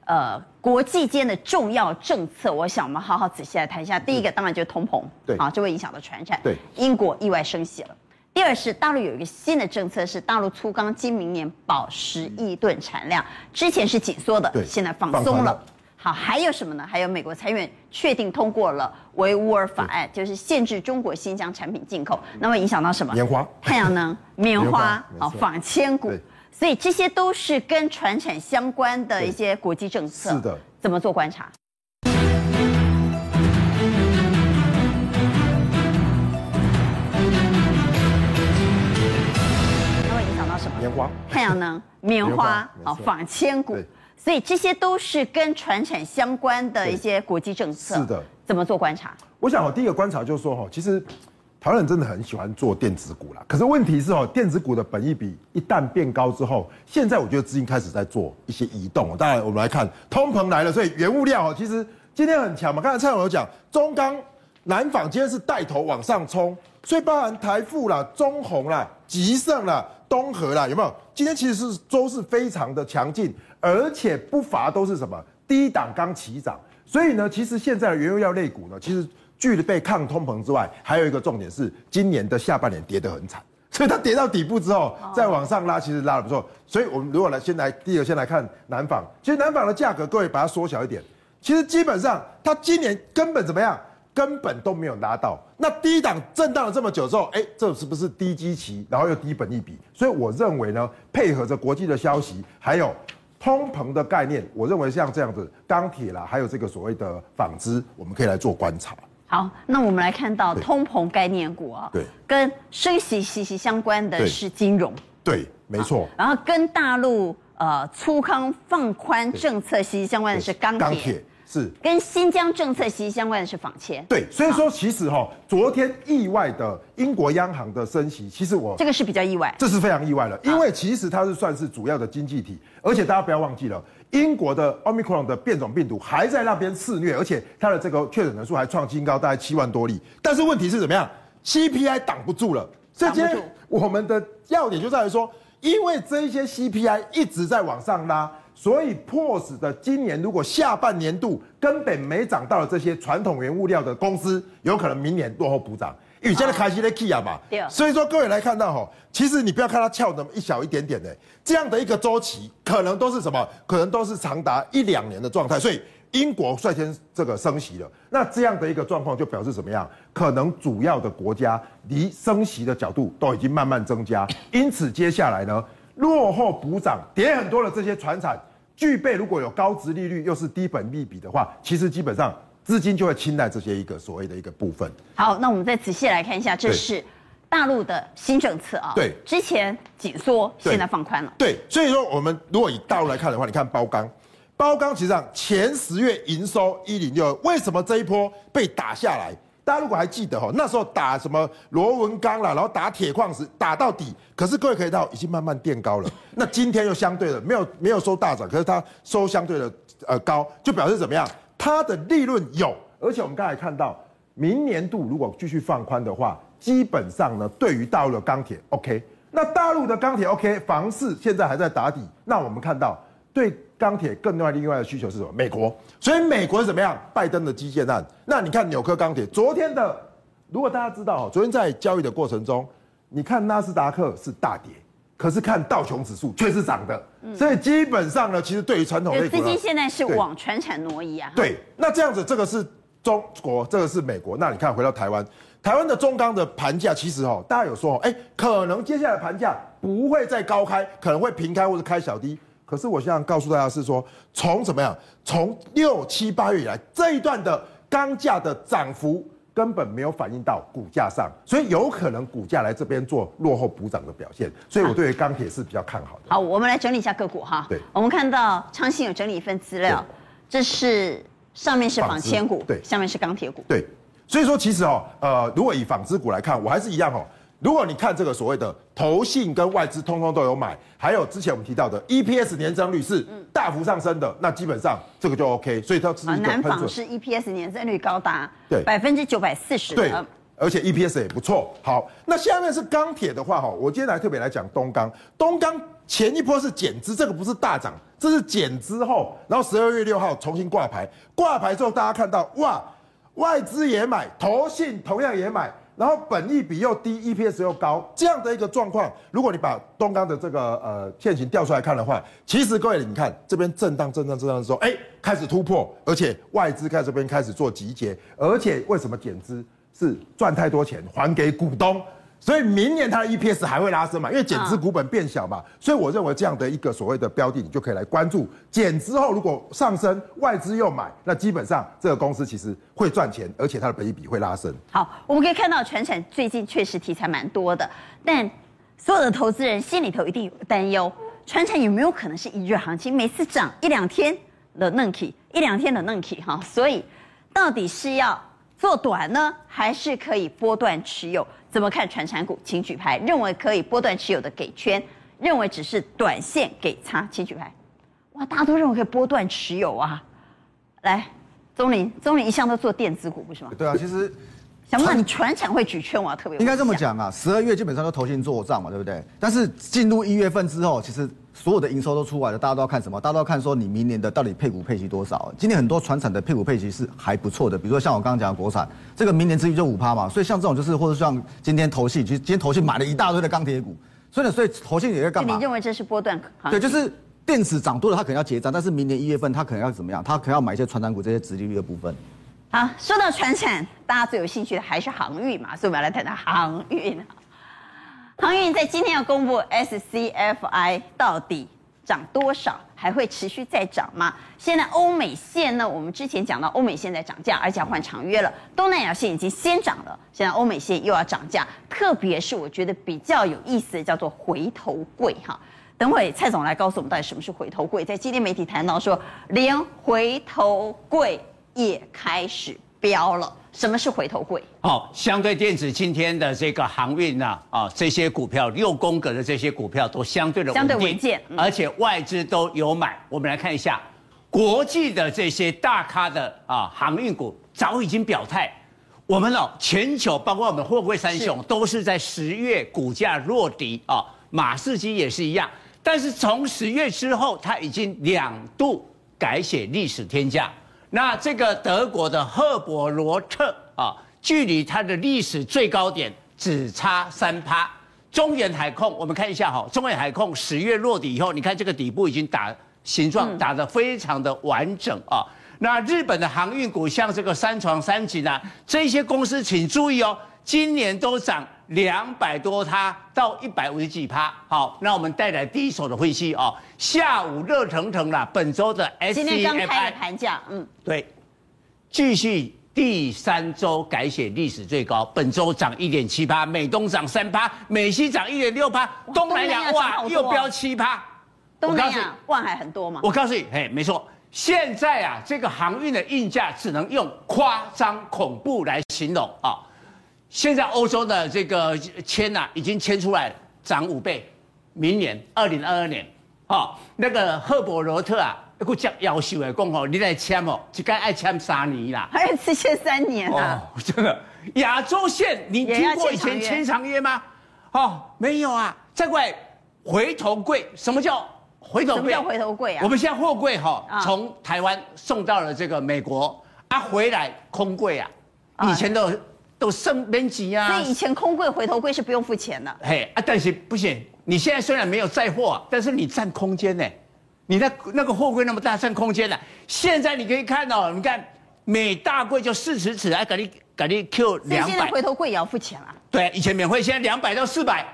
呃国际间的重要政策，我想我们好好仔细来谈一下。第一个当然就是通膨，对，啊，就会影响到传产，对，英国意外升息了。第二是大陆有一个新的政策，是大陆粗钢今明年保十亿吨产量，之前是紧缩的，现在放松了。好，还有什么呢？还有美国参院确定通过了维吾尔法案，就是限制中国新疆产品进口，那么影响到什么？棉花、太阳能、棉花、(laughs) 好纺纤股，所以这些都是跟传产相关的一些国际政策。是的，怎么做观察？那会影响到什么？棉花、太阳能、(laughs) 棉花、好纺纤股。所以这些都是跟传产相关的一些国际政策。是的，怎么做观察？我想，我第一个观察就是说，哈，其实台湾人真的很喜欢做电子股啦。可是问题是，哦，电子股的本益比一旦变高之后，现在我觉得资金开始在做一些移动。当然，我们来看通膨来了，所以原物料哦，其实今天很强嘛。刚才蔡总有讲，中钢、南纺今天是带头往上冲，所以包含台富啦、中红啦、吉盛啦、东和啦，有没有？今天其实是都是非常的强劲。而且不乏都是什么低档刚起涨，所以呢，其实现在的原物料类股呢，其实具备抗通膨之外，还有一个重点是今年的下半年跌得很惨，所以它跌到底部之后再往上拉，其实拉得不错。所以我们如果来先来第一个先来看南纺，其实南纺的价格，各位把它缩小一点，其实基本上它今年根本怎么样，根本都没有拉到。那低档震荡了这么久之后，哎，这是不是低基期，然后又低本一比？所以我认为呢，配合着国际的消息，还有。通膨的概念，我认为像这样子，钢铁啦，还有这个所谓的纺织，我们可以来做观察。好，那我们来看到通膨概念股啊，对，跟升息息息相关的是金融，对，对，没错。然后跟大陆呃粗钢放宽政策息息相关的是钢铁。钢铁是。跟新疆政策息息相关的是纺纤，对，所以说其实哈，昨天意外的英国央行的升息，其实我这个是比较意外，这是非常意外了，因为其实它是算是主要的经济体，而且大家不要忘记了，英国的 Omicron 的变种病毒还在那边肆虐，而且它的这个确诊人数还创新高，大概七万多例，但是问题是怎么样？CPI 挡不住了，这些我们的要点就在于说，因为这一些 CPI 一直在往上拉。所以迫使的今年如果下半年度根本没涨到的这些传统原物料的公司，有可能明年落后补涨。因为现在开始在 key 啊嘛，所以说各位来看到哈，其实你不要看它翘那么一小一点点的，这样的一个周期，可能都是什么？可能都是长达一两年的状态。所以英国率先这个升息了，那这样的一个状况就表示怎么样？可能主要的国家离升息的角度都已经慢慢增加，因此接下来呢，落后补涨跌很多的这些船产。具备如果有高值利率又是低本利比的话，其实基本上资金就会青睐这些一个所谓的一个部分。好，那我们再仔细来看一下，这是大陆的新政策啊。对，之前紧缩，现在放宽了。对，所以说我们如果以大陆来看的话，你看包钢，包钢其实上前十月营收一零六，为什么这一波被打下来？大家如果还记得哈，那时候打什么螺纹钢啦，然后打铁矿石打到底，可是各位可以看到已经慢慢垫高了。(laughs) 那今天又相对的没有没有收大涨，可是它收相对的呃高，就表示怎么样？它的利润有，而且我们刚才看到，明年度如果继续放宽的话，基本上呢，对于大陆的钢铁 OK，那大陆的钢铁 OK，房市现在还在打底，那我们看到对。钢铁更另外另外的需求是什么？美国，所以美国是怎么样？拜登的基建案。那你看纽科钢铁昨天的，如果大家知道，昨天在交易的过程中，你看纳斯达克是大跌，可是看道琼指数却是涨的。所以基本上呢，其实对于传统类股，资金现在是往全产挪移啊。对，那这样子，这个是中国，这个是美国。那你看回到台湾，台湾的中钢的盘价其实哦，大家有说，哎，可能接下来盘价不会再高开，可能会平开或者开小低。可是我现在告诉大家是说，从怎么样？从六七八月以来这一段的钢价的涨幅根本没有反映到股价上，所以有可能股价来这边做落后补涨的表现。所以我对于钢铁是比较看好的。好，我们来整理一下个股哈。对，我们看到昌信有整理一份资料，这是上面是纺纤股，对，下面是钢铁股。对，所以说其实哦，呃，如果以纺织股来看，我还是一样哦。如果你看这个所谓的投信跟外资通通都有买，还有之前我们提到的 EPS 年增率是大幅上升的，那基本上这个就 OK。所以它是一个南纺是 EPS 年增率高达对百分之九百四十，对，而且 EPS 也不错。好，那下面是钢铁的话哈，我今天来特别来讲东钢。东钢前一波是减资，这个不是大涨，这是减资后，然后十二月六号重新挂牌，挂牌之后大家看到哇，外资也买，投信同样也买。然后本益比又低，EPS 又高，这样的一个状况，如果你把东钢的这个呃线型调出来看的话，其实各位你看这边震荡震荡震荡的时候，哎，开始突破，而且外资在这边开始做集结，而且为什么减资是赚太多钱还给股东？所以明年它的 EPS 还会拉升嘛？因为减资股本变小嘛，所以我认为这样的一个所谓的标的，你就可以来关注。减之后如果上升，外资又买，那基本上这个公司其实会赚钱，而且它的本益比会拉升。好，我们可以看到全产最近确实题材蛮多的，但所有的投资人心里头一定有担忧，传产有没有可能是一日行情？每次涨一两天的嫩起，一两天的嫩起哈，所以到底是要做短呢，还是可以波段持有？怎么看传产股？请举牌。认为可以波段持有的给圈，认为只是短线给叉，请举牌。哇，大家都认为可以波段持有啊！来，宗林，宗林一向都做电子股，不是吗？对啊，其实想问你传产会举圈，我要特别。应该这么讲啊，十二月基本上都投信做账嘛，对不对？但是进入一月份之后，其实。所有的营收都出来了，大家都要看什么？大家都要看说你明年的到底配股配息多少？今年很多传产的配股配息是还不错的，比如说像我刚刚讲的国产，这个明年至于就五趴嘛。所以像这种就是，或者像今天投信，其实今天投信买了一大堆的钢铁股，所以呢，所以投信也在干嘛？你认为这是波段？对，就是电子涨多了，它可能要结账，但是明年一月份它可能要怎么样？它可能要买一些传产股这些殖利率的部分。好，说到传产，大家最有兴趣的还是航运嘛，所以我们要来谈谈航运。航运在今天要公布 SCFI 到底。涨多少还会持续再涨吗？现在欧美线呢？我们之前讲到欧美线在涨价，而且要换长约了。东南亚线已经先涨了，现在欧美线又要涨价。特别是我觉得比较有意思的叫做回头柜哈。等会蔡总来告诉我们到底什么是回头柜。在今天媒体谈到说，连回头柜也开始飙了。什么是回头柜？好，相对电子今天的这个航运呐，啊，这些股票六宫格的这些股票都相对的相对稳健，而且外资都有买。我们来看一下国际的这些大咖的啊航运股早已经表态，我们哦全球包括我们货柜三雄都是在十月股价落底啊，马士基也是一样，但是从十月之后，它已经两度改写历史天价。那这个德国的赫伯罗特啊，距离它的历史最高点只差三趴。中远海控，我们看一下哈，中远海控十月落底以后，你看这个底部已经打形状打得非常的完整啊。那日本的航运股，像这个三床三井啊，这些公司请注意哦，今年都涨。两百多趴到一百五十几趴，好，那我们带来第一手的分析哦。下午热腾腾啦，本周的 SCFI 今天刚开的盘价，嗯，对，继续第三周改写历史最高，本周涨一点七趴，美东涨三趴，美西涨一点六趴，东南亚哇又飙七趴，东南亚万海很多嘛？我告诉你，嘿，没错，现在啊，这个航运的运价只能用夸张恐怖来形容啊。现在欧洲的这个签呐，已经签出来涨五倍，明年二零二二年，哦，那个赫伯罗特啊，一个叫要求来讲哦，你来签哦，就该爱签三年啦，还要签三年啊？哦，真的，亚洲线你听过以前签长约吗？哦，没有啊。再过来回头柜，什么叫回头柜？什么叫回头柜啊？我们现在货柜哈，从台湾送到了这个美国啊，回来空柜啊，以前都。都升边级呀？所以以前空柜回头柜是不用付钱的。嘿啊，但是不行，你现在虽然没有载货，但是你占空间呢？你那那个货柜那么大，占空间呢？现在你可以看到，你看每大柜就四十尺，还给你给你 Q 两百。现在回头柜也要付钱啊？对，以前免费，现在两百到四百。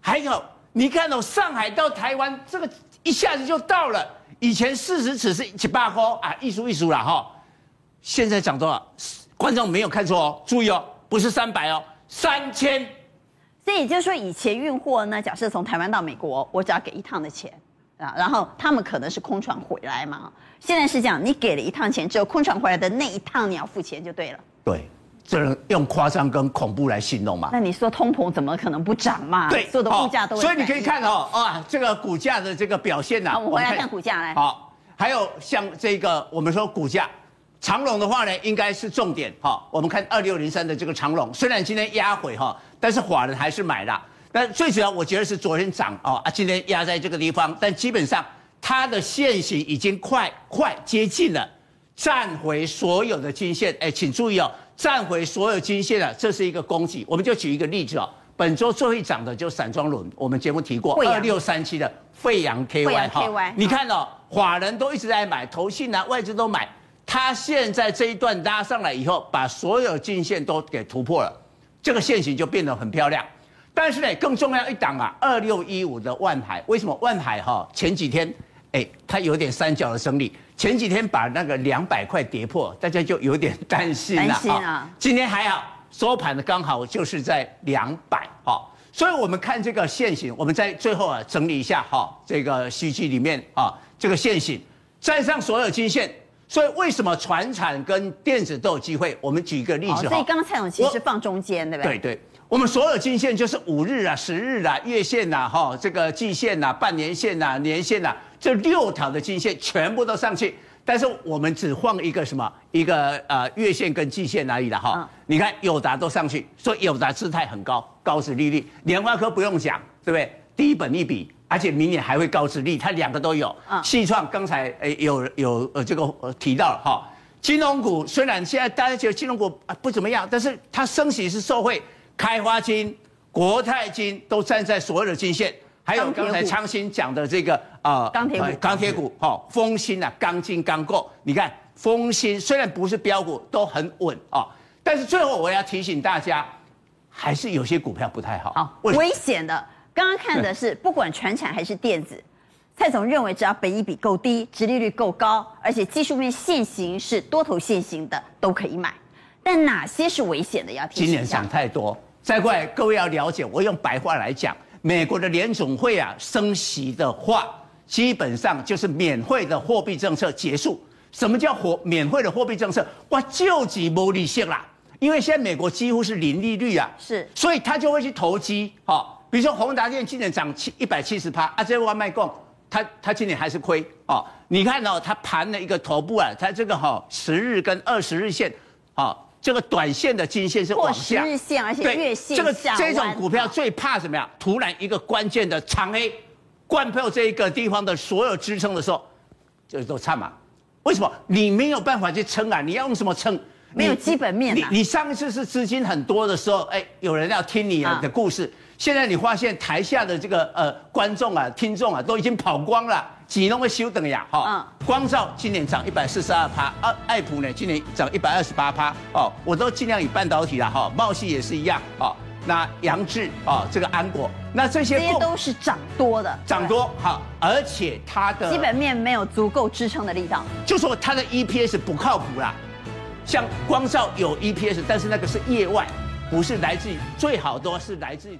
还有，你看到上海到台湾这个一下子就到了，以前四十尺是七八块啊，一数一数了哈。现在涨多少？观众没有看错哦，注意哦。不是三百哦，三千。所以也就是说，以前运货呢，假设从台湾到美国，我只要给一趟的钱啊，然后他们可能是空船回来嘛。现在是这样，你给了一趟钱，只有空船回来的那一趟你要付钱就对了。对，这能用夸张跟恐怖来形容嘛？那你说通膨怎么可能不涨嘛？对，所有的物价都会。所以你可以看哦，啊，这个股价的这个表现呐、啊。我们回来看股价来。好，还有像这个我们说股价。长龙的话呢，应该是重点哈。我们看二六零三的这个长龙，虽然今天压回哈，但是法人还是买了。但最主要，我觉得是昨天涨哦啊，今天压在这个地方，但基本上它的线型已经快快接近了，站回所有的均线。哎，请注意哦，站回所有均线了，这是一个攻击。我们就举一个例子哦，本周最会涨的就散装轮，我们节目提过二六三七的费扬 KY 哈，你看哦，法人都一直在买，投信啊外资都买，它现在这一段拉上来以后，把所有均线都给突破了，这个线型就变得很漂亮。但是呢，更重要一档啊，二六一五的万海，为什么万海哈前几天？哎，它有点三角的生理，前几天把那个两百块跌破，大家就有点担心了。担心啊！今天还好，收盘的刚好就是在两百哈，所以我们看这个线型，我们在最后啊整理一下哈，这个数据里面啊这个线型站上所有均线，所以为什么传产跟电子都有机会？我们举一个例子哈。所以刚刚蔡总其实是放中间，对不对？对对。我们所有均线就是五日啊、十日啊、月线呐、哈，这个季线呐、半年线呐、年线呐，这六条的均线全部都上去，但是我们只放一个什么？一个呃月线跟季线而已了哈。嗯、你看友达都上去，所以友达姿态很高，高殖利率。联发科不用讲，对不对？低本一比，而且明年还会高值利，它两个都有。嗯。矽创刚才诶有有呃这个呃提到了哈，金融股虽然现在大家觉得金融股啊不怎么样，但是它升息是受惠。开发金、国泰金都站在所有的均线，还有刚才昌兴讲的这个啊，钢铁股、钢铁股，哈，丰兴啊，钢筋钢构，你看丰兴虽然不是标股，都很稳啊，但是最后我要提醒大家，还是有些股票不太好，好危险的。刚刚看的是不管船产还是电子，蔡总认为只要本益比够低、殖利率够高，而且技术面现行是多头现行的，都可以买。但哪些是危险的？要提醒。今年涨太多。再过来，各位要了解，我用白话来讲，美国的联总会啊升息的话，基本上就是免费的货币政策结束。什么叫货免费的货币政策？哇，救急无利息啦，因为现在美国几乎是零利率啊，是，所以他就会去投机，哈，比如说宏达电今年涨七一百七十趴，啊，这外卖供，他他今年还是亏，哦，你看哦，它盘了一个头部啊，它这个哈十日跟二十日线，啊。这个短线的金线是往下，日线而且月线这个这种股票最怕什么呀？突然一个关键的长 A，，贯破这一个地方的所有支撑的时候，就都差嘛。为什么？你没有办法去撑啊？你要用什么撑？没有基本面啊。你你上一次是资金很多的时候，哎，有人要听你的故事。现在你发现台下的这个呃观众啊、听众啊，都已经跑光了。几弄个修等呀，哈，嗯光照今年涨一百四十二趴，啊爱普呢今年涨一百二十八趴，哦，我都尽量以半导体了哈，茂系也是一样，哦，那扬智哦，这个安果，那这些这些都是涨多的，涨多好，而且它的基本面没有足够支撑的力道，就说它的 EPS 不靠谱啦，像光照有 EPS，但是那个是业外，不是来自于最好都是来自于。